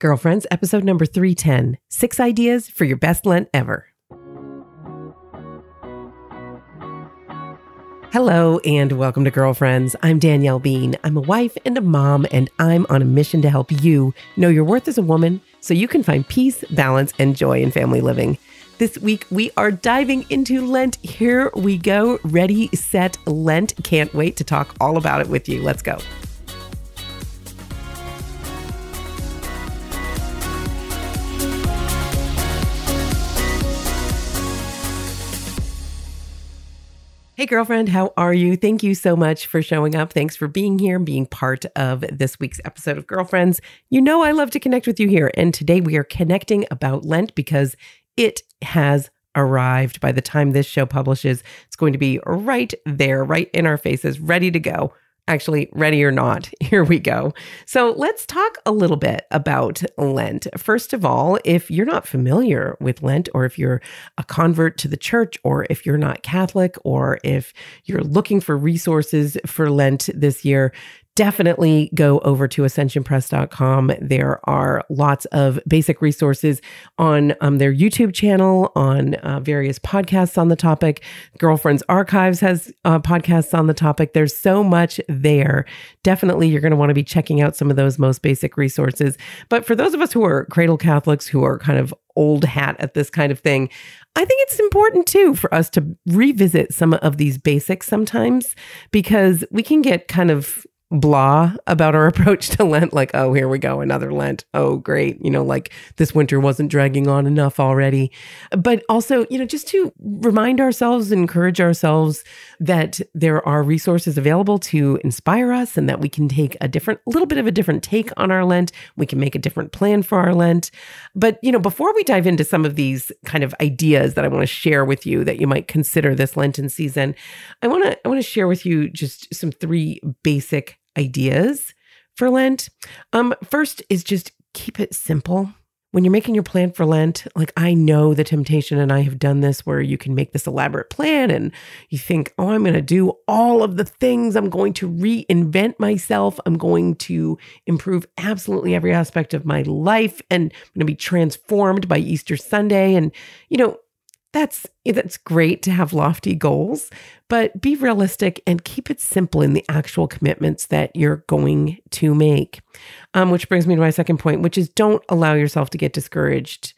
Girlfriends, episode number 310 Six Ideas for Your Best Lent Ever. Hello and welcome to Girlfriends. I'm Danielle Bean. I'm a wife and a mom, and I'm on a mission to help you know your worth as a woman so you can find peace, balance, and joy in family living. This week, we are diving into Lent. Here we go. Ready, set, Lent. Can't wait to talk all about it with you. Let's go. Hey, girlfriend, how are you? Thank you so much for showing up. Thanks for being here and being part of this week's episode of Girlfriends. You know, I love to connect with you here. And today we are connecting about Lent because it has arrived by the time this show publishes. It's going to be right there, right in our faces, ready to go. Actually, ready or not, here we go. So, let's talk a little bit about Lent. First of all, if you're not familiar with Lent, or if you're a convert to the church, or if you're not Catholic, or if you're looking for resources for Lent this year, definitely go over to ascensionpress.com. There are lots of basic resources on um, their YouTube channel, on uh, various podcasts on the topic. Girlfriends Archives has uh, podcasts on the topic. There's so much there. Definitely, you're going to want to be checking out some of those most basic resources. But for those of us who are cradle Catholics, who are kind of old hat at this kind of thing, I think it's important too for us to revisit some of these basics sometimes because we can get kind of blah about our approach to Lent. Like, oh, here we go, another Lent. Oh, great. You know, like this winter wasn't dragging on enough already. But also, you know, just to remind ourselves, encourage ourselves that there are resources available to inspire us and that we can take a different, little bit of a different take on our Lent. We can make a different plan for our Lent. But, you know, before we dive into some of these kind of ideas that I want to share with you that you might consider this Lenten season, I want to, I want to share with you just some three basic ideas for Lent. Um, first is just keep it simple. When you're making your plan for Lent, like I know the temptation, and I have done this where you can make this elaborate plan and you think, oh, I'm going to do all of the things. I'm going to reinvent myself. I'm going to improve absolutely every aspect of my life and I'm going to be transformed by Easter Sunday. And, you know, that's that's great to have lofty goals, but be realistic and keep it simple in the actual commitments that you're going to make. Um, which brings me to my second point, which is don't allow yourself to get discouraged.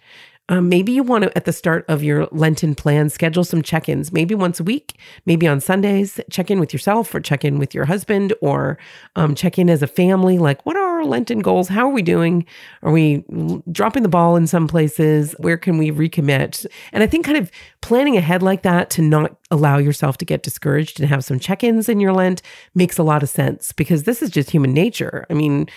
Um, maybe you want to, at the start of your Lenten plan, schedule some check ins, maybe once a week, maybe on Sundays, check in with yourself or check in with your husband or um, check in as a family. Like, what are our Lenten goals? How are we doing? Are we dropping the ball in some places? Where can we recommit? And I think kind of planning ahead like that to not allow yourself to get discouraged and have some check ins in your Lent makes a lot of sense because this is just human nature. I mean,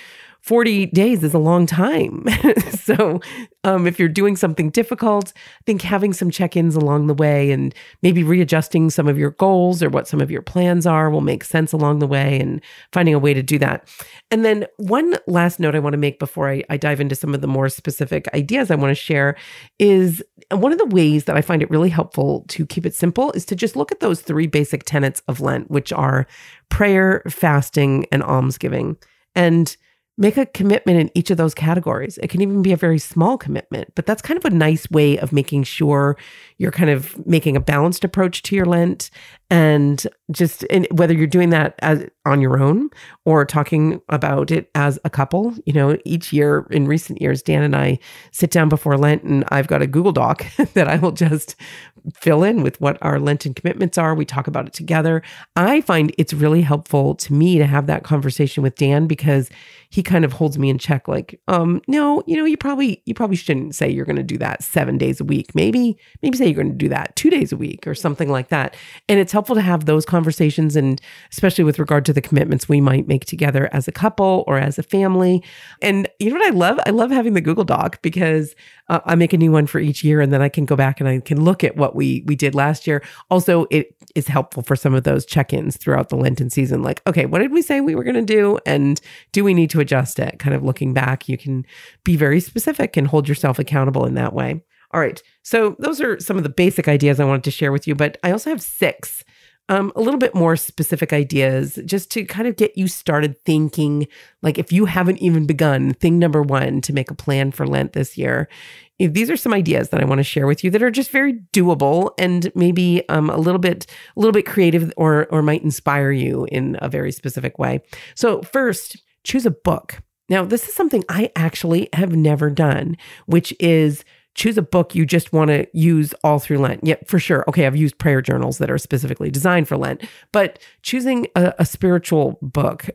40 days is a long time. so, um, if you're doing something difficult, I think having some check ins along the way and maybe readjusting some of your goals or what some of your plans are will make sense along the way and finding a way to do that. And then, one last note I want to make before I, I dive into some of the more specific ideas I want to share is one of the ways that I find it really helpful to keep it simple is to just look at those three basic tenets of Lent, which are prayer, fasting, and almsgiving. And Make a commitment in each of those categories. It can even be a very small commitment, but that's kind of a nice way of making sure you're kind of making a balanced approach to your Lent and just whether you're doing that as on your own or talking about it as a couple you know each year in recent years dan and i sit down before lent and i've got a google doc that i will just fill in with what our lenten commitments are. We talk about it together. I find it's really helpful to me to have that conversation with dan because he kind of holds me in check like um no you know you probably you probably shouldn't say you're going to do that 7 days a week. Maybe maybe say you're going to do that 2 days a week or something like that. And it's helpful to have those conversations and especially with regard to the commitments we might make together as a couple or as a family. And you know what? I love i love having the google doc because uh, i make a new one for each year and then i can go back and i can look at what we we did last year. Also it is helpful for some of those check-ins throughout the lenten season like okay what did we say we were going to do? And do we need to adjust it? Kind of looking back you can be very specific and hold yourself accountable in that way all right. So those are some of the basic ideas I wanted to share with you, but I also have six um, a little bit more specific ideas just to kind of get you started thinking. Like, if you haven't even begun, thing number one to make a plan for Lent this year, these are some ideas that I want to share with you that are just very doable and maybe um, a little bit a little bit creative or or might inspire you in a very specific way. So first, choose a book. Now, this is something I actually have never done, which is choose a book you just want to use all through Lent. Yeah, for sure. Okay, I've used prayer journals that are specifically designed for Lent, but choosing a, a spiritual book,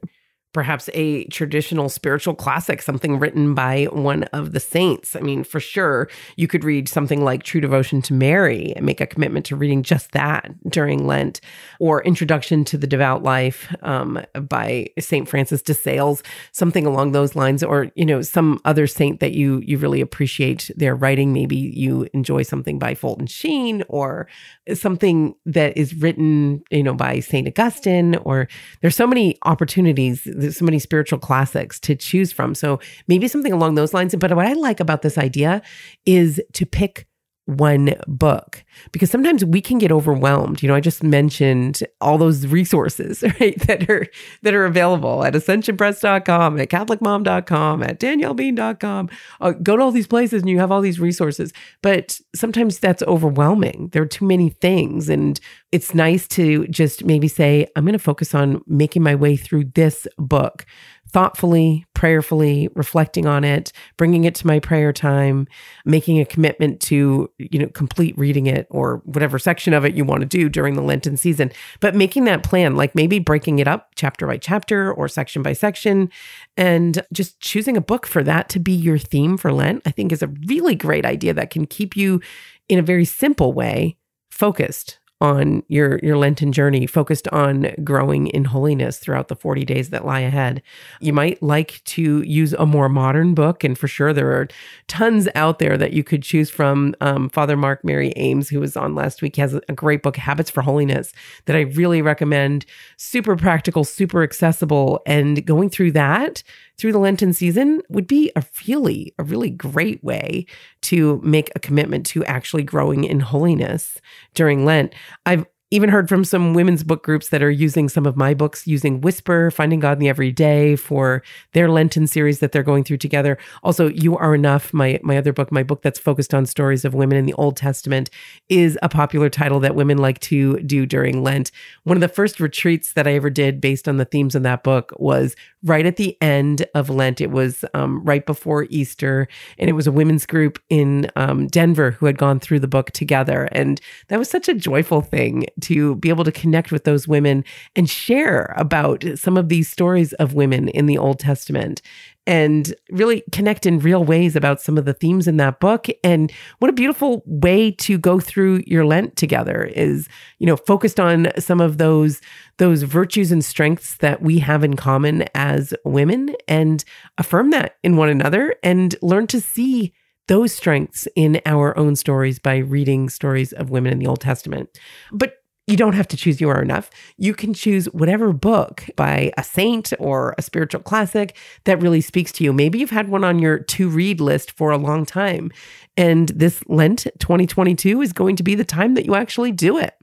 perhaps a traditional spiritual classic, something written by one of the saints. I mean, for sure, you could read something like True Devotion to Mary and make a commitment to reading just that during Lent, or Introduction to the Devout Life um, by Saint Francis de Sales, something along those lines, or you know, some other saint that you you really appreciate their writing. Maybe you enjoy something by Fulton Sheen, or something that is written, you know, by Saint Augustine. Or there's so many opportunities there's so many spiritual classics to choose from. So maybe something along those lines. But what I like about this idea is to pick one book. Because sometimes we can get overwhelmed. You know i just mentioned all those resources right that are that are available at ascensionpress.com at catholicmom.com at daniellebean.com uh, go to all these places and you have all these resources. But sometimes that's overwhelming. There are too many things. And it's nice to just maybe say i'm going to focus on making my way through this book thoughtfully, prayerfully reflecting on it, bringing it to my prayer time, making a commitment to, you know, complete reading it or whatever section of it you want to do during the Lenten season. But making that plan, like maybe breaking it up chapter by chapter or section by section, and just choosing a book for that to be your theme for Lent, I think is a really great idea that can keep you in a very simple way focused on your your lenten journey focused on growing in holiness throughout the 40 days that lie ahead. You might like to use a more modern book and for sure there are tons out there that you could choose from. Um, father mark mary ames who was on last week has a great book habits for holiness that i really recommend. Super practical super accessible and going through that through the Lenten season would be a really, a really great way to make a commitment to actually growing in holiness during Lent. I've even heard from some women's book groups that are using some of my books, using Whisper, Finding God in the Everyday for their Lenten series that they're going through together. Also, You Are Enough, my my other book, my book that's focused on stories of women in the Old Testament, is a popular title that women like to do during Lent. One of the first retreats that I ever did based on the themes in that book was right at the end of Lent. It was um, right before Easter, and it was a women's group in um, Denver who had gone through the book together. And that was such a joyful thing to be able to connect with those women and share about some of these stories of women in the Old Testament and really connect in real ways about some of the themes in that book and what a beautiful way to go through your lent together is you know focused on some of those those virtues and strengths that we have in common as women and affirm that in one another and learn to see those strengths in our own stories by reading stories of women in the Old Testament. But you don't have to choose You Are Enough. You can choose whatever book by a saint or a spiritual classic that really speaks to you. Maybe you've had one on your to read list for a long time. And this Lent 2022 is going to be the time that you actually do it.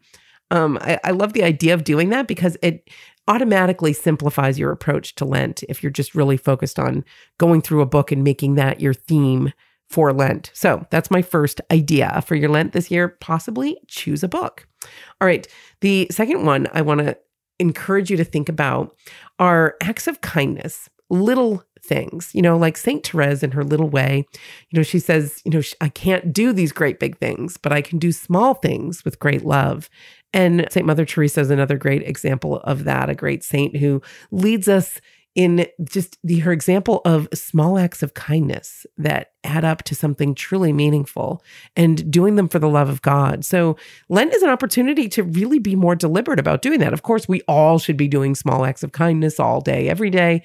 Um, I, I love the idea of doing that because it automatically simplifies your approach to Lent if you're just really focused on going through a book and making that your theme for Lent. So that's my first idea for your Lent this year. Possibly choose a book. All right. The second one I want to encourage you to think about are acts of kindness, little things, you know, like St. Therese in her little way. You know, she says, you know, I can't do these great big things, but I can do small things with great love. And St. Mother Teresa is another great example of that, a great saint who leads us in just the, her example of small acts of kindness that add up to something truly meaningful and doing them for the love of God. So, Lent is an opportunity to really be more deliberate about doing that. Of course, we all should be doing small acts of kindness all day, every day,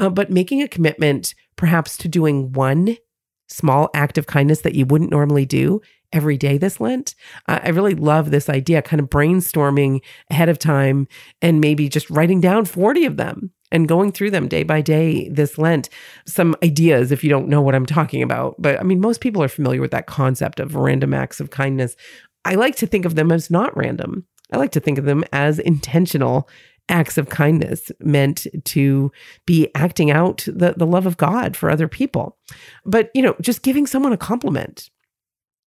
uh, but making a commitment perhaps to doing one small act of kindness that you wouldn't normally do every day this Lent. I really love this idea, kind of brainstorming ahead of time and maybe just writing down 40 of them and going through them day by day this Lent. Some ideas, if you don't know what I'm talking about. But I mean, most people are familiar with that concept of random acts of kindness. I like to think of them as not random. I like to think of them as intentional acts of kindness meant to be acting out the, the love of God for other people. But, you know, just giving someone a compliment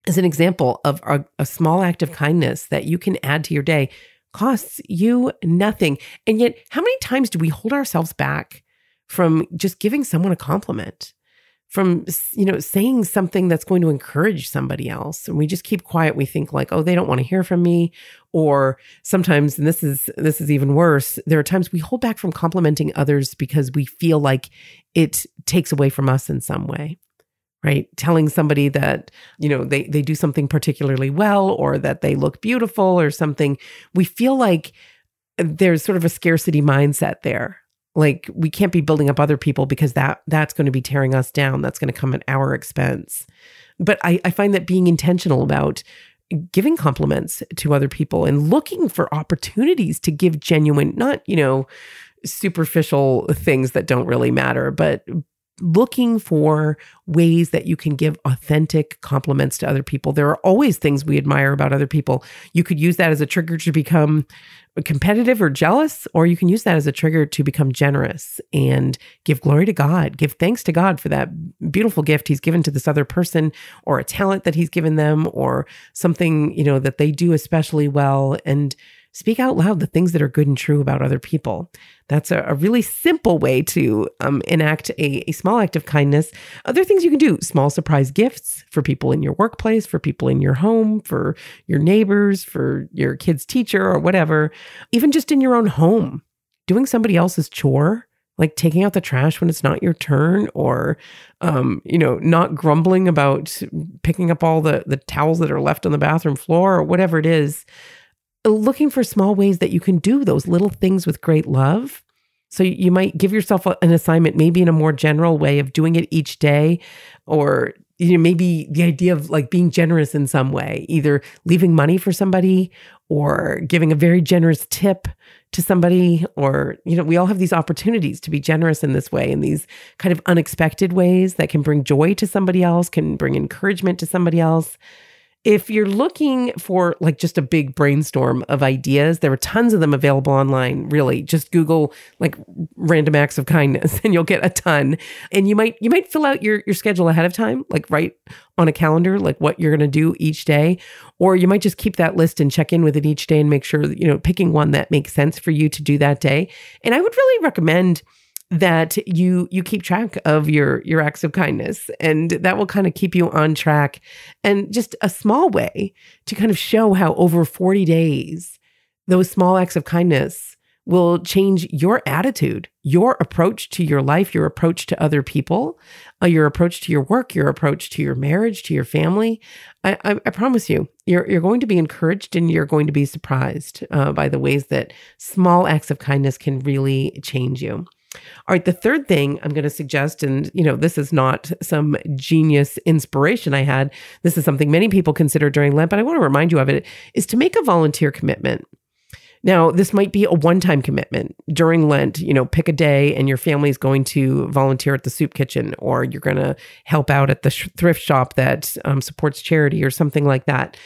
is an example of a, a small act of kindness that you can add to your day costs you nothing. And yet, how many times do we hold ourselves back from just giving someone a compliment? From you know saying something that's going to encourage somebody else and we just keep quiet we think like oh they don't want to hear from me or sometimes and this is this is even worse there are times we hold back from complimenting others because we feel like it takes away from us in some way right? Telling somebody that you know they they do something particularly well or that they look beautiful or something. We feel like there's sort of a scarcity mindset there. Like we can't be building up other people because that that's going to be tearing us down. That's going to come at our expense. But I, I find that being intentional about giving compliments to other people and looking for opportunities to give genuine not you know superficial things that don't really matter but looking for ways that you can give authentic compliments to other people. There are always things we admire about other people. You could use that as a trigger to become competitive or jealous, or you can use that as a trigger to become generous and give glory to God, give thanks to God for that beautiful gift he's given to this other person or a talent that he's given them or something, you know, that they do especially well and speak out loud the things that are good and true about other people. That's a, a really simple way to um, enact a, a small act of kindness. Other things you can do small surprise gifts for people in your workplace, for people in your home, for your neighbors, for your kid's teacher, or whatever. Even just in your own home, doing somebody else's chore like taking out the trash when it's not your turn or um, you know not grumbling about picking up all the the towels that are left on the bathroom floor or whatever it is looking for small ways that you can do those little things with great love. So you might give yourself an assignment, maybe in a more general way of doing it each day, or you know maybe the idea of like being generous in some way, either leaving money for somebody or giving a very generous tip to somebody, or you know we all have these opportunities to be generous in this way, in these kind of unexpected ways that can bring joy to somebody else, can bring encouragement to somebody else if you're looking for like just a big brainstorm of ideas, there are tons of them available online. Really, just Google like random acts of kindness, and you'll get a ton. And you might you might fill out your your schedule ahead of time, like write on a calendar like what you're going to do each day, or you might just keep that list and check in with it each day and make sure you know picking one that makes sense for you to do that day. And I would really recommend that you you keep track of your your acts of kindness and that will kind of keep you on track and just a small way to kind of show how over 40 days those small acts of kindness will change your attitude, your approach to your life, your approach to other people, uh, your approach to your work, your approach to your marriage, to your family. I, I, I promise you, you're, you're going to be encouraged and you're going to be surprised uh, by the ways that small acts of kindness can really change you. All right, the third thing I'm going to suggest, and you know, this is not some genius inspiration I had. This is something many people consider during Lent, but I want to remind you of it, is to make a volunteer commitment. Now, this might be a one time commitment during Lent. You know, pick a day and your family is going to volunteer at the soup kitchen, or you're going to help out at the sh- thrift shop that um, supports charity, or something like that.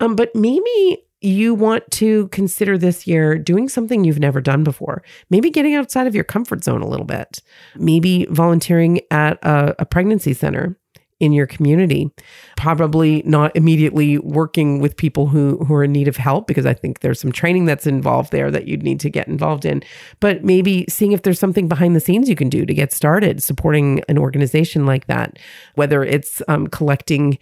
Um, but maybe you want to consider this year doing something you've never done before. Maybe getting outside of your comfort zone a little bit. Maybe volunteering at a, a pregnancy center in your community. Probably not immediately working with people who, who are in need of help because I think there's some training that's involved there that you'd need to get involved in. But maybe seeing if there's something behind the scenes you can do to get started supporting an organization like that, whether it's um, collecting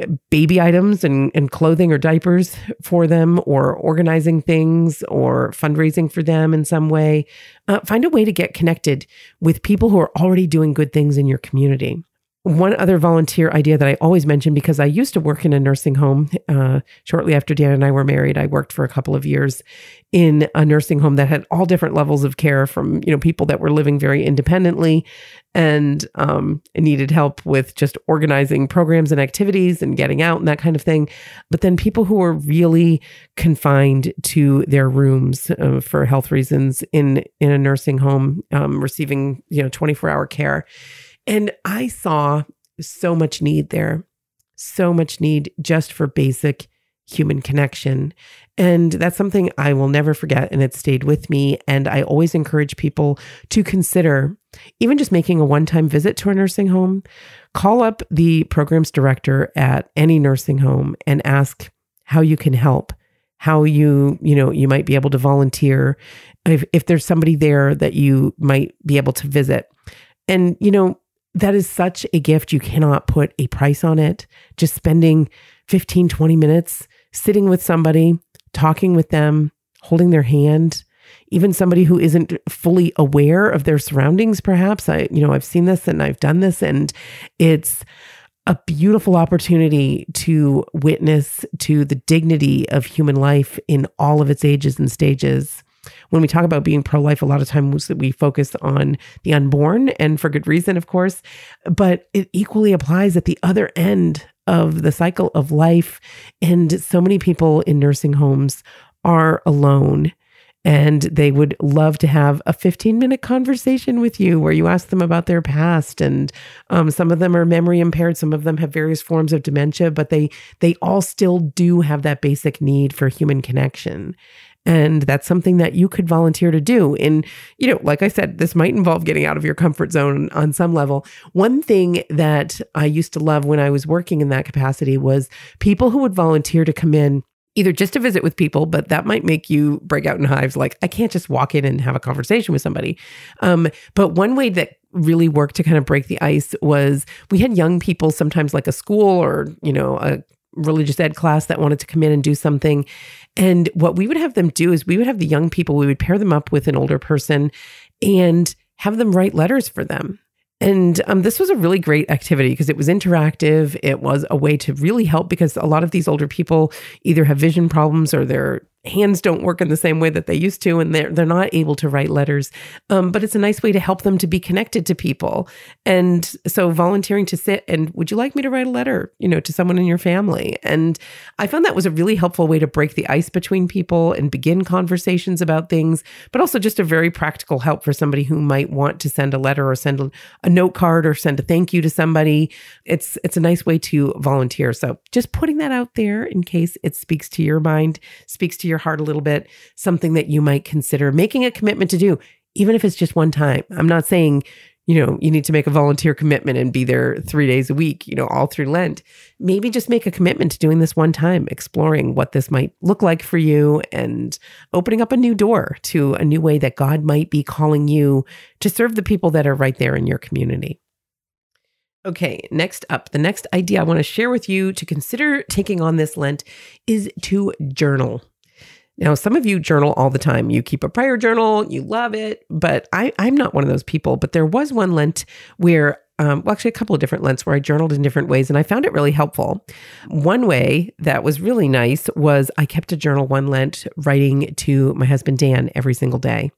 uh, baby items and, and clothing or diapers for them or organizing things or fundraising for them in some way. Uh, find a way to get connected with people who are already doing good things in your community one other volunteer idea that I always mention because I used to work in a nursing home uh, shortly after Dan and I were married. I worked for a couple of years in a nursing home that had all different levels of care from you know people that were living very independently and um, needed help with just organizing programs and activities and getting out and that kind of thing. But then people who were really confined to their rooms uh, for health reasons in in a nursing home, um, receiving you know twenty four hour care and I saw so much need there, so much need just for basic human connection. And that's something I will never forget. And it stayed with me. And I always encourage people to consider even just making a one time visit to a nursing home. Call up the programs director at any nursing home and ask how you can help how you you know you might be able to volunteer if, if there's somebody there that you might be able to visit and you know that is such a gift. You cannot put a price on it. Just spending 15 20 minutes sitting with somebody talking with them holding their hand even somebody who isn't fully aware of their surroundings perhaps. I you know i've seen this and i've done this and it's a beautiful opportunity to witness to the dignity of human life in all of its ages and stages. When we talk about being pro life, a lot of times we focus on the unborn, and for good reason, of course, but it equally applies at the other end of the cycle of life. And so many people in nursing homes are alone and they would love to have a 15 minute conversation with you where you ask them about their past and um, some of them are memory impaired some of them have various forms of dementia but they they all still do have that basic need for human connection and that's something that you could volunteer to do and you know like i said this might involve getting out of your comfort zone on some level one thing that i used to love when i was working in that capacity was people who would volunteer to come in either just to visit with people, but that might make you break out in hives. Like, I can't just walk in and have a conversation with somebody. Um, but one way that really worked to kind of break the ice was we had young people, sometimes like a school or, you know, a religious ed class that wanted to come in and do something. And what we would have them do is we would have the young people, we would pair them up with an older person and have them write letters for them. And um, this was a really great activity because it was interactive. It was a way to really help because a lot of these older people either have vision problems or they're hands don't work in the same way that they used to and they're they're not able to write letters. Um, but it's a nice way to help them to be connected to people. And so volunteering to sit and would you like me to write a letter you know to someone in your family? And i found that was a really helpful way to break the ice between people and begin conversations about things but also just a very practical help for somebody who might want to send a letter or send a, a note card or send a thank you to somebody. It's it's a nice way to volunteer. So just putting that out there in case it speaks to your mind speaks to your your heart a little bit, something that you might consider making a commitment to do, even if it's just one time. I'm not saying, you know, you need to make a volunteer commitment and be there three days a week, you know, all through Lent. Maybe just make a commitment to doing this one time, exploring what this might look like for you and opening up a new door to a new way that God might be calling you to serve the people that are right there in your community. Okay, next up, the next idea I want to share with you to consider taking on this Lent is to journal. Now, some of you journal all the time. You keep a prayer journal, you love it, but I, I'm not one of those people. But there was one Lent where um, well, actually, a couple of different Lents where I journaled in different ways, and I found it really helpful. One way that was really nice was I kept a journal one Lent writing to my husband Dan every single day.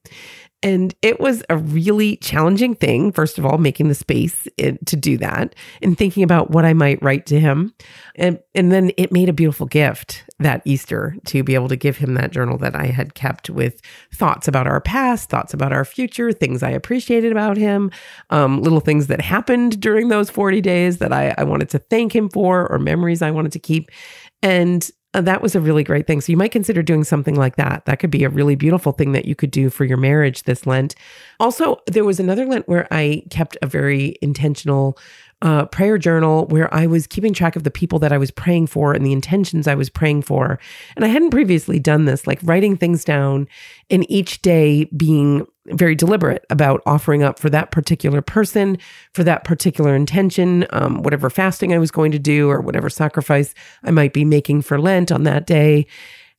And it was a really challenging thing, first of all, making the space to do that and thinking about what I might write to him. And, and then it made a beautiful gift that Easter to be able to give him that journal that I had kept with thoughts about our past, thoughts about our future, things I appreciated about him, um, little things that happened during those 40 days that I, I wanted to thank him for, or memories I wanted to keep. And uh, that was a really great thing. So you might consider doing something like that. That could be a really beautiful thing that you could do for your marriage this Lent. Also, there was another Lent where I kept a very intentional uh, prayer journal where I was keeping track of the people that I was praying for and the intentions I was praying for. And I hadn't previously done this, like writing things down and each day being very deliberate about offering up for that particular person, for that particular intention, um, whatever fasting I was going to do or whatever sacrifice I might be making for Lent on that day.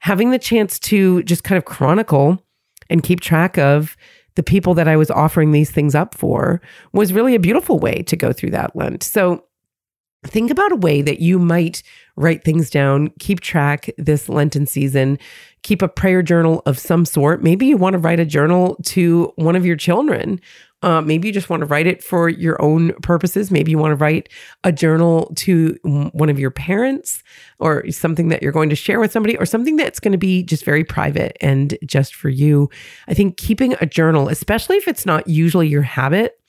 Having the chance to just kind of chronicle and keep track of the people that I was offering these things up for was really a beautiful way to go through that Lent. So think about a way that you might write things down, keep track this Lenten season, keep a prayer journal of some sort. Maybe you want to write a journal to one of your children uh, maybe you just want to write it for your own purposes. Maybe you want to write a journal to one of your parents or something that you're going to share with somebody or something that's going to be just very private and just for you. I think keeping a journal, especially if it's not usually your habit,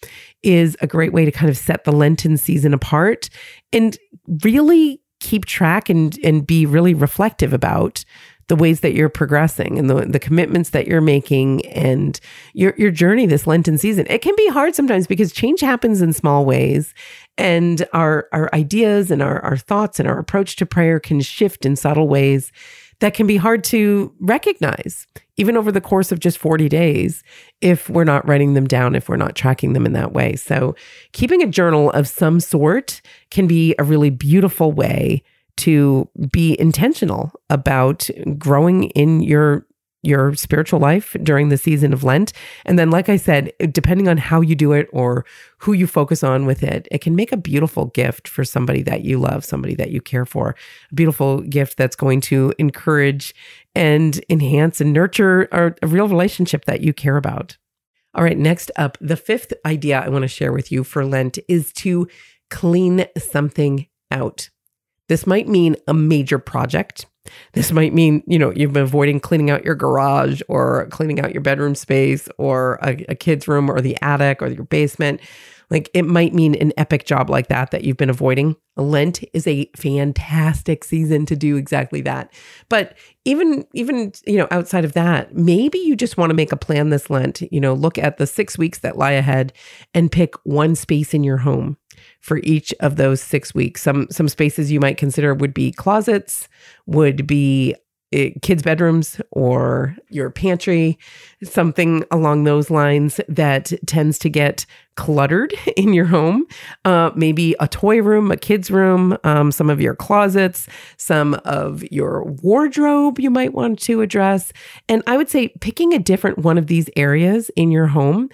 is a great way to kind of set the Lenten season apart and really keep track and and be really reflective about the ways that you're progressing and the, the commitments that you're making and your, your journey this Lenten season. It can be hard sometimes because change happens in small ways and our, our ideas and our, our thoughts and our approach to prayer can shift in subtle ways that can be hard to recognize, even over the course of just 40 days, if we're not writing them down, if we're not tracking them in that way. So, keeping a journal of some sort can be a really beautiful way to be intentional about growing in your your spiritual life during the season of Lent. And then, like I said, depending on how you do it or who you focus on with it, it can make a beautiful gift for somebody that you love, somebody that you care for, a beautiful gift that's going to encourage and enhance and nurture a, a real relationship that you care about. All right, next up, the fifth idea I want to share with you for Lent is to clean something out. This might mean a major project. This might mean, you know, you've been avoiding cleaning out your garage or cleaning out your bedroom space or a, a kid's room or the attic or your basement. Like it might mean an epic job like that that you've been avoiding. Lent is a fantastic season to do exactly that. But even even you know outside of that, maybe you just want to make a plan this Lent, you know, look at the 6 weeks that lie ahead and pick one space in your home for each of those six weeks. Some some spaces you might consider would be closets, would be eh, kids' bedrooms or your pantry, something along those lines that tends to get cluttered in your home. Uh, maybe a toy room, a kid's room, um, some of your closets, some of your wardrobe you might want to address. And I would say picking a different one of these areas in your home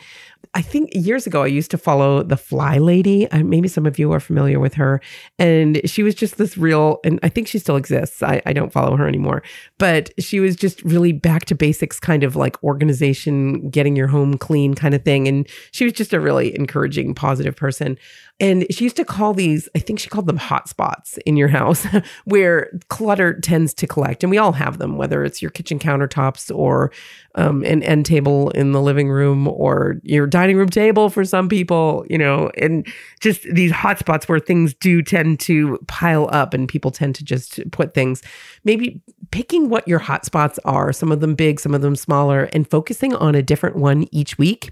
I think years ago I used to follow the Fly Lady. Uh, maybe some of you are familiar with her. And she was just this real, and I think she still exists. I, I don't follow her anymore, but she was just really back to basics kind of like organization, getting your home clean kind of thing. And she was just a really encouraging, positive person. And she used to call these, I think she called them hotspots in your house where clutter tends to collect. And we all have them, whether it's your kitchen countertops or um, an end table in the living room or your dining room table for some people, you know, and just these hotspots where things do tend to pile up and people tend to just put things. Maybe picking what your hotspots are, some of them big, some of them smaller, and focusing on a different one each week.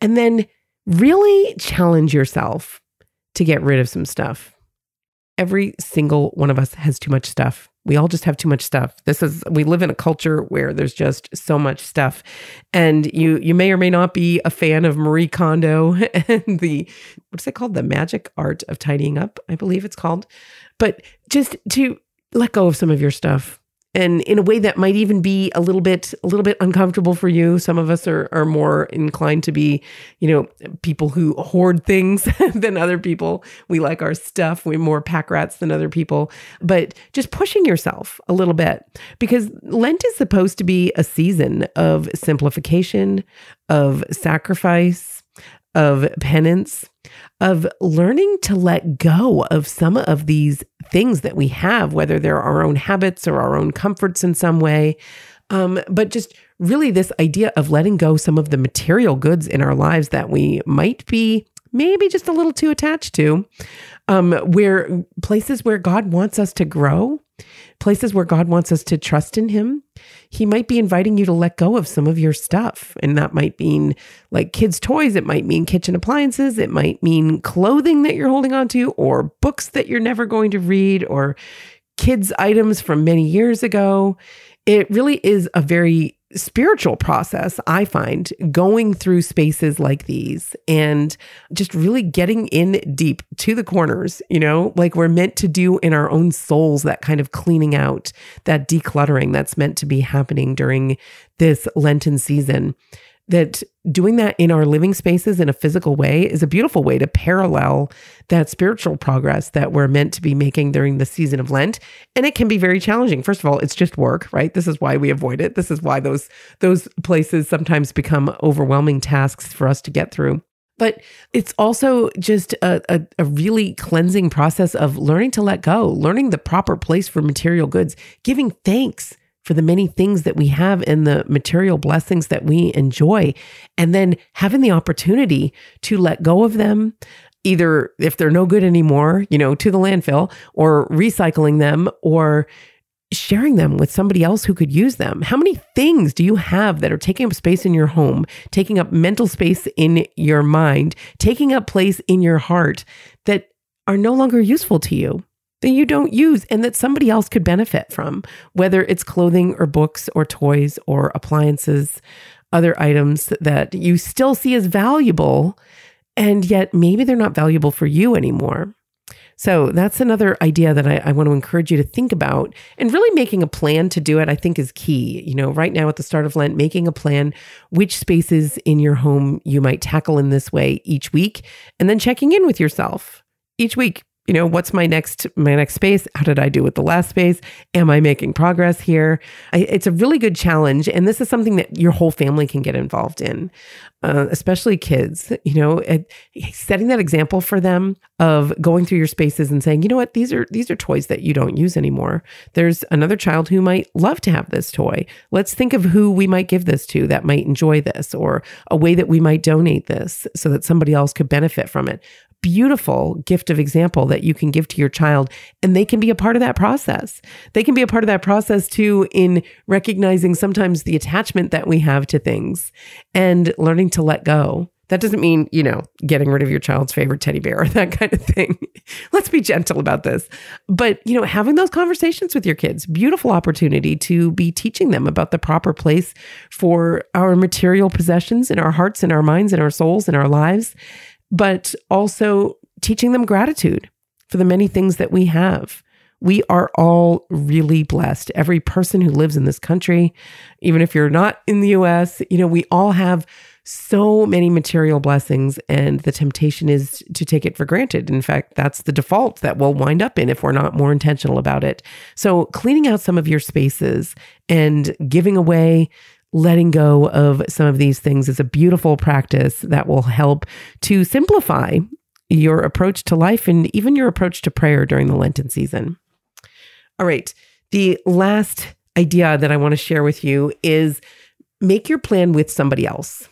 And then really challenge yourself to get rid of some stuff. Every single one of us has too much stuff. We all just have too much stuff. This is we live in a culture where there's just so much stuff. And you you may or may not be a fan of Marie Kondo and the what's it called? The magic art of tidying up, I believe it's called. But just to let go of some of your stuff and in a way that might even be a little bit a little bit uncomfortable for you. Some of us are are more inclined to be you know people who hoard things than other people. We like our stuff. We're more pack rats than other people. But just pushing yourself a little bit because lent is supposed to be a season of simplification of sacrifice of penance of learning to let go of some of these things that we have, whether they're our own habits or our own comforts in some way. Um, but just really, this idea of letting go some of the material goods in our lives that we might be maybe just a little too attached to, um, where places where God wants us to grow, places where God wants us to trust in Him, He might be inviting you to let go of some of your stuff. And that might mean like kids' toys, it might mean kitchen appliances, it might mean clothing that you're holding on to, or books that you're never going to read, or kids' items from many years ago. It really is a very spiritual process, I find, going through spaces like these and just really getting in deep to the corners, you know, like we're meant to do in our own souls, that kind of cleaning out, that decluttering that's meant to be happening during this Lenten season that doing that in our living spaces in a physical way is a beautiful way to parallel that spiritual progress that we're meant to be making during the season of Lent. And it can be very challenging. First of all, it's just work, right? This is why we avoid it. This is why those those places sometimes become overwhelming tasks for us to get through. But it's also just a, a, a, really cleansing process of learning to let go, learning the proper place for material goods, giving thanks for the many things that we have and the material blessings that we enjoy, and then having the opportunity to let go of them, either if they're no good anymore, you know, to the landfill or recycling them or sharing them with somebody else who could use them. How many things do you have that are taking up space in your home, taking up mental space in your mind, taking up place in your heart that are no longer useful to you? That you don't use and that somebody else could benefit from, whether it's clothing or books or toys or appliances, other items that you still see as valuable, and yet maybe they're not valuable for you anymore. So that's another idea that I, I, want to encourage you to think about. And really making a plan to do it, I think, is key. You know, right now at the start of Lent, making a plan which spaces in your home you might tackle in this way each week, and then checking in with yourself each week you know what's my next my next space? How did i do with the last space? Am i making progress here? I, it's a really good challenge and this is something that your whole family can get involved in uh, especially kids you know it, setting that example for them of going through your spaces and saying you know what? These are these are toys that you don't use anymore. There's another child who might love to have this toy. Let's think of who we might give this to that might enjoy this or a way that we might donate this so that somebody else could benefit from it beautiful gift of example that you can give to your child and they can be a part of that process. They can be a part of that process too in recognizing sometimes the attachment that we have to things and learning to let go. That doesn't mean, you know, getting rid of your child's favorite teddy bear or that kind of thing. Let's be gentle about this. But, you know, having those conversations with your kids, beautiful opportunity to be teaching them about the proper place for our material possessions in our hearts and our minds and our souls and our lives but also teaching them gratitude for the many things that we have. We are all really blessed. Every person who lives in this country, even if you're not in the US, you know, we all have so many material blessings, and the temptation is to take it for granted. In fact, that's the default that we'll wind up in if we're not more intentional about it. So, cleaning out some of your spaces and giving away letting go of some of these things is a beautiful practice that will help to simplify your approach to life and even your approach to prayer during the Lenten season. All right. The last idea that I want to share with you is make your plan with somebody else.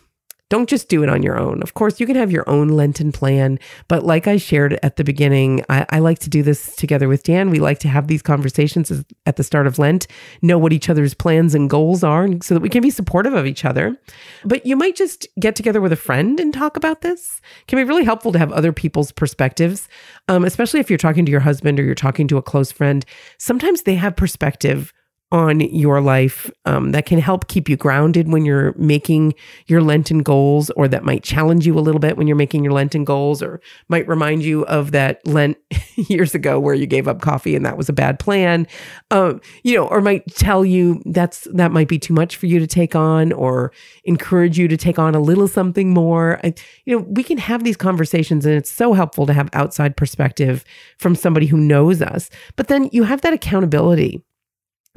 Don't just do it on your own. Of course, you can have your own Lenten plan, but like I shared at the beginning, I, I, like to do this together with Dan. We like to have these conversations at the start of Lent, know what each other's plans and goals are, so that we can be supportive of each other. But you might just get together with a friend and talk about this. It can be really helpful to have other people's perspectives, um, especially if you're talking to your husband or you're talking to a close friend. Sometimes they have perspective on your life um, that can help keep you grounded when you're making your Lenten goals, or that might challenge you a little bit when you're making your Lenten goals, or might remind you of that Lent years ago where you gave up coffee and that was a bad plan. Um, you know, or might tell you that's that might be too much for you to take on, or encourage you to take on a little something more. I, you know, we can have these conversations, and it's so helpful to have outside perspective from somebody who knows us. But then you have that accountability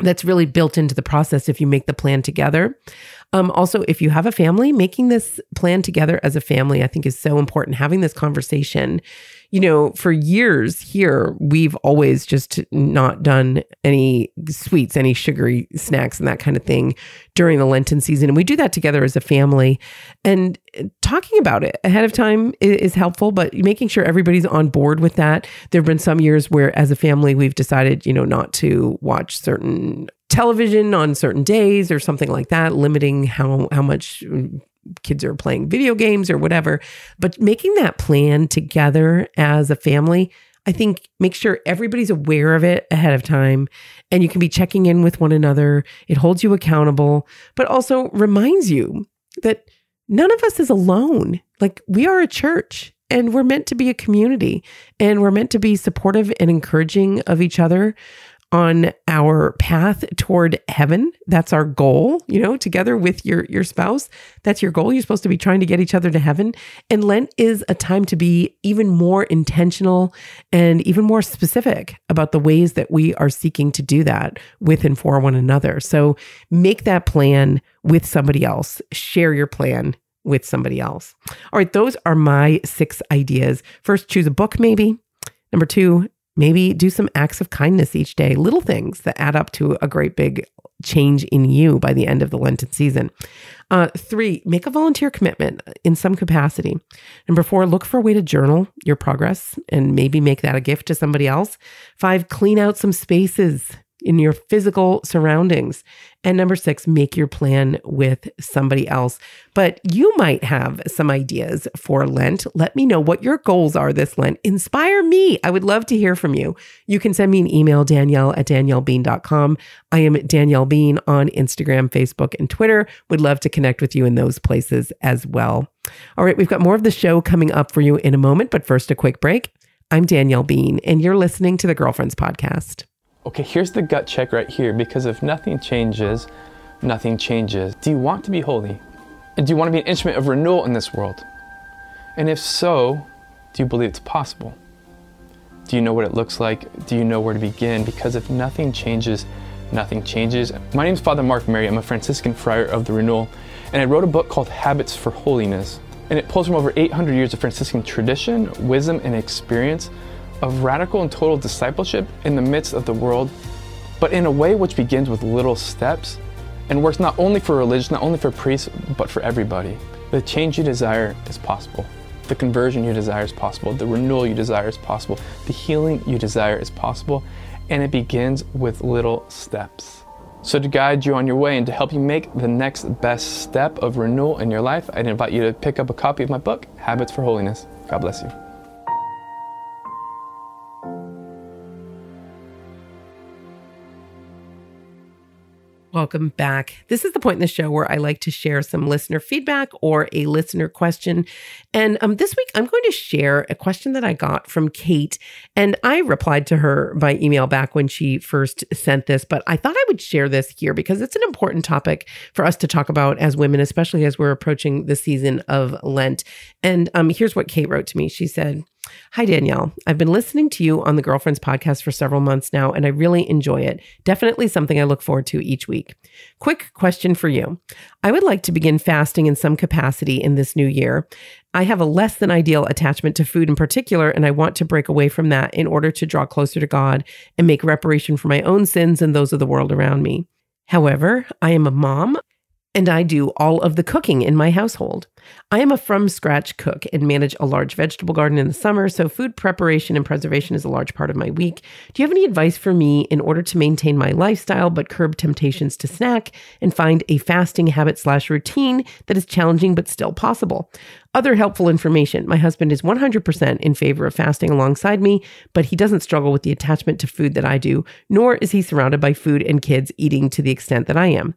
that's really built into the process if you make the plan together. Um, also, if you have a family, making this plan together as a family, I think is so important. Having this conversation, you know, for years here, we've always just not done any sweets, any sugary snacks, and that kind of thing during the Lenten season. And we do that together as a family. And talking about it ahead of time is helpful, but making sure everybody's on board with that. There have been some years where, as a family, we've decided, you know, not to watch certain television on certain days or something like that, limiting how how much mm, kids are playing video games or whatever. But making that plan together as a family, I think make sure everybody's aware of it ahead of time and you can be checking in with one another. It holds you accountable, but also reminds you that none of us is alone. Like we are a church and we're meant to be a community and we're meant to be supportive and encouraging of each other on our path toward heaven. That's our goal, you know, together with your your spouse. That's your goal. You're supposed to be trying to get each other to heaven. And Lent is a time to be even more intentional and even more specific about the ways that we are seeking to do that with and for one another. So make that plan with somebody else. Share your plan with somebody else. All right, those are my six ideas. First, choose a book maybe. Number two, Maybe do some acts of kindness each day, little things that add up to a great big change in you by the end of the Lenten season. Uh, three, make a volunteer commitment in some capacity. Number four, look for a way to journal your progress and maybe make that a gift to somebody else. Five, clean out some spaces in your physical surroundings. And number six, make your plan with somebody else. But you might have some ideas for Lent. Let me know what your goals are this Lent. Inspire me. I would love to hear from you. You can send me an email, danielle at daniellebean.com. I am Danielle Bean on Instagram, Facebook, and Twitter. Would love to connect with you in those places as well. All right, we've got more of the show coming up for you in a moment, but first, a quick break. I'm Danielle Bean, and you're listening to the Girlfriends Podcast okay, here's the gut check right here because if nothing changes, nothing changes. Do you want to be holy? And do you want to be an instrument of renewal in this world? And if so, do you believe it's possible? Do you know what it looks like? Do you know where to begin? Because if nothing changes, nothing changes. My name is Father Mark Mary. I'm a Franciscan friar of the Renewal, and I wrote a book called Habits for Holiness. And it pulls from over 800 years of Franciscan tradition, wisdom, and experience of radical and total discipleship in the midst of the world, but in a way which begins with little steps and works not only for religion, not only for priests, but for everybody. The change you desire is possible. The conversion you desire is possible. The renewal you desire is possible. The healing you desire is possible. And it begins with little steps. So, to guide you on your way and to help you make the next best step of renewal in your life, I'd invite you to pick up a copy of my book, Habits for Holiness. God bless you. Welcome back. This is the point in the show where I like to share some listener feedback or a listener question. And um, this week, I'm going to share a question that I got from Kate. And I replied to her by email back when she first sent this, but I thought I would share this here because it's an important topic for us to talk about as women, especially as we're approaching the season of Lent. And um, here's what Kate wrote to me. She said, Hi, Danielle. I've been listening to you on the Girlfriends podcast for several months now, and I really enjoy it. Definitely something I look forward to each week. Quick question for you I would like to begin fasting in some capacity in this new year. I have a less than ideal attachment to food in particular, and I want to break away from that in order to draw closer to God and make reparation for my own sins and those of the world around me. However, I am a mom and I do all of the cooking in my household. I am a from scratch cook and manage a large vegetable garden in the summer, so food preparation and preservation is a large part of my week. Do you have any advice for me in order to maintain my lifestyle but curb temptations to snack and find a fasting habit slash routine that is challenging but still possible? Other helpful information my husband is 100% in favor of fasting alongside me, but he doesn't struggle with the attachment to food that I do, nor is he surrounded by food and kids eating to the extent that I am.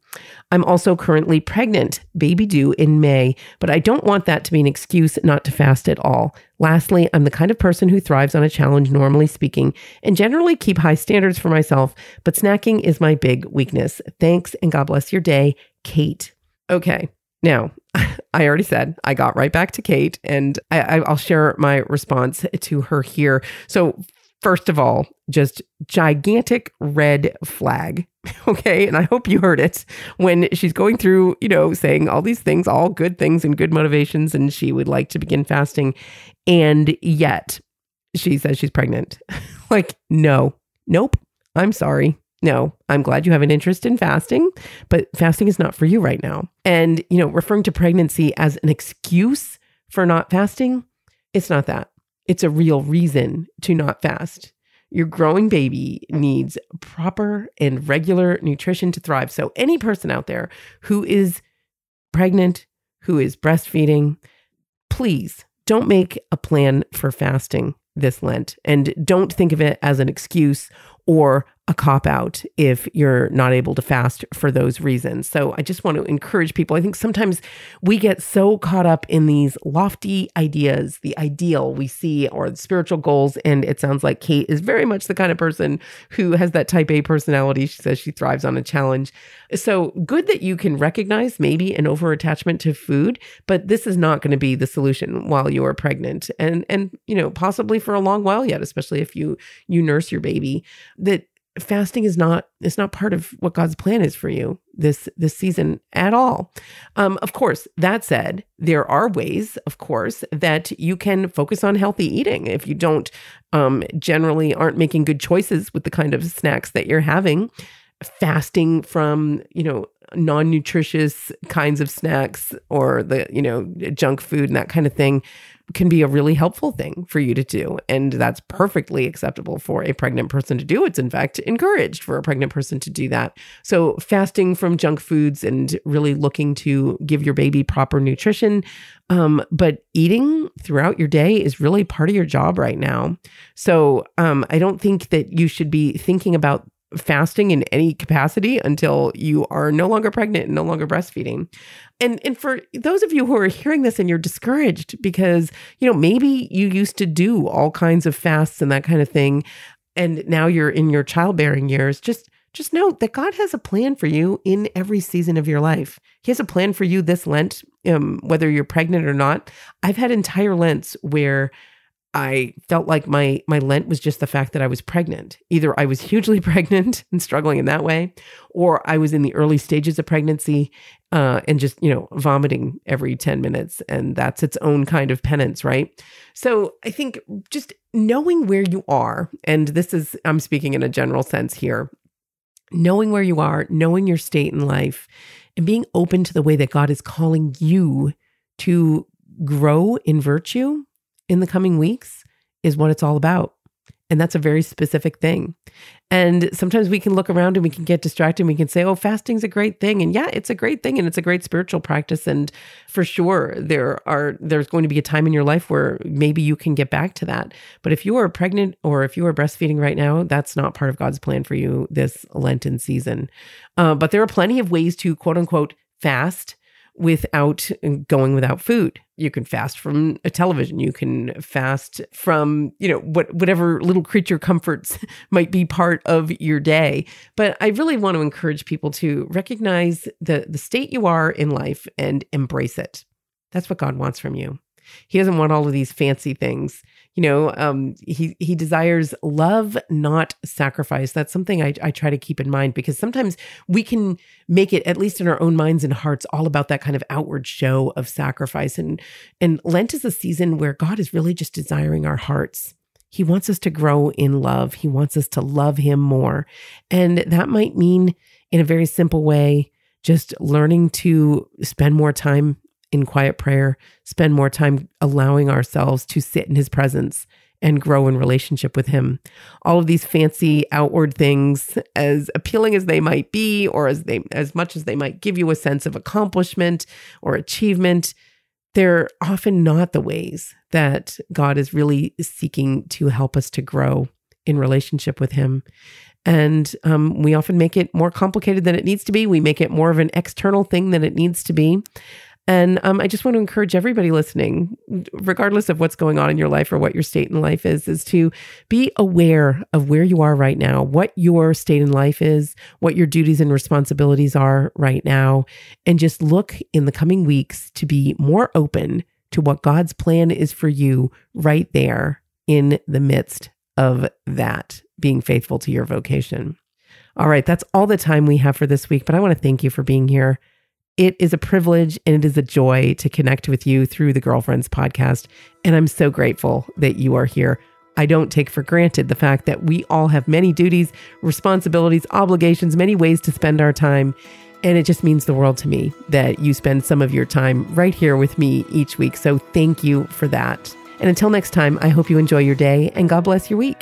I'm also currently pregnant, baby due in May, but I don't want that to be an excuse not to fast at all. Lastly, I'm the kind of person who thrives on a challenge, normally speaking, and generally keep high standards for myself, but snacking is my big weakness. Thanks and God bless your day, Kate. Okay, now, I already said I got right back to Kate, and I, will share my response to her here. So, first of all, just gigantic red flag. Okay. And I hope you heard it when she's going through, you know, saying all these things, all good things and good motivations, and she would like to begin fasting. And yet she says she's pregnant. like, no, nope. I'm sorry. No, I'm glad you have an interest in fasting, but fasting is not for you right now. And, you know, referring to pregnancy as an excuse for not fasting, it's not that. It's a real reason to not fast. Your growing baby needs proper and regular nutrition to thrive. So, any person out there who is pregnant, who is breastfeeding, please don't make a plan for fasting this Lent and don't think of it as an excuse or a cop out if you're not able to fast for those reasons. So I just want to encourage people. I think sometimes we get so caught up in these lofty ideas, the ideal we see, or the spiritual goals. And it sounds like Kate is very much the kind of person who has that type A personality. She says she thrives on a challenge. So good that you can recognize maybe an over attachment to food, but this is not going to be the solution while you are pregnant and, and, you know, possibly for a long while yet, especially if you, you nurse your baby that fasting is not it's not part of what God's plan is for you this this season at all. Um, of course, that said, there are ways, of course, that you can focus on healthy eating if you don't um, generally aren't making good choices with the kind of snacks that you're having. Fasting from you know non-nutritious kinds of snacks or the you know junk food and that kind of thing can be a really helpful thing for you to do. And that's perfectly acceptable for a pregnant person to do. It's, in fact, encouraged for a pregnant person to do that. So, fasting from junk foods and really looking to give your baby proper nutrition. Um, but eating throughout your day is really part of your job right now. So, um, I don't think that you should be thinking about fasting in any capacity until you are no longer pregnant and no longer breastfeeding. And and for those of you who are hearing this and you're discouraged because, you know, maybe you used to do all kinds of fasts and that kind of thing and now you're in your childbearing years, just just know that God has a plan for you in every season of your life. He has a plan for you this Lent, um, whether you're pregnant or not. I've had entire Lents where I felt like my my Lent was just the fact that I was pregnant. Either I was hugely pregnant and struggling in that way, or I was in the early stages of pregnancy uh, and just you know vomiting every ten minutes, and that's its own kind of penance, right? So I think just knowing where you are, and this is I'm speaking in a general sense here, knowing where you are, knowing your state in life, and being open to the way that God is calling you to grow in virtue in the coming weeks is what it's all about. And that's a very specific thing. And sometimes we can look around and we can get distracted and we can say, oh, fasting's a great thing. And yeah, it's a great thing and it's a great spiritual practice. And for sure, there are there's going to be a time in your life where maybe you can get back to that. But if you are pregnant or if you are breastfeeding right now, that's not part of God's plan for you this Lenten season. Uh, but there are plenty of ways to quote unquote fast without going without food. You can fast from a television. You can fast from, you know, what whatever little creature comforts might be part of your day. But I really want to encourage people to recognize the the state you are in life and embrace it. That's what God wants from you. He doesn't want all of these fancy things you know um, he he desires love not sacrifice. That's something I, I try to keep in mind because sometimes we can make it at least in our own minds and hearts all about that kind of outward show of sacrifice. And and lent is a season where god is really just desiring our hearts. He wants us to grow in love. He wants us to love him more. And that might mean in a very simple way just learning to spend more time in quiet prayer, spend more time allowing ourselves to sit in his presence and grow in relationship with him. All of these fancy outward things, as appealing as they might be, or as they as much as they might give you a sense of accomplishment or achievement, they're often not the ways that God is really seeking to help us to grow in relationship with him. And um, we often make it more complicated than it needs to be. We make it more of an external thing than it needs to be. And um, I just want to encourage everybody listening, regardless of what's going on in your life or what your state in life is, is to be aware of where you are right now, what your state in life is, what your duties and responsibilities are right now, and just look in the coming weeks to be more open to what God's plan is for you right there in the midst of that, being faithful to your vocation. All right, that's all the time we have for this week, but I want to thank you for being here. It is a privilege and it is a joy to connect with you through the Girlfriends podcast. And I'm so grateful that you are here. I don't take for granted the fact that we all have many duties, responsibilities, obligations, many ways to spend our time. And it just means the world to me that you spend some of your time right here with me each week. So thank you for that. And until next time, I hope you enjoy your day and God bless your week.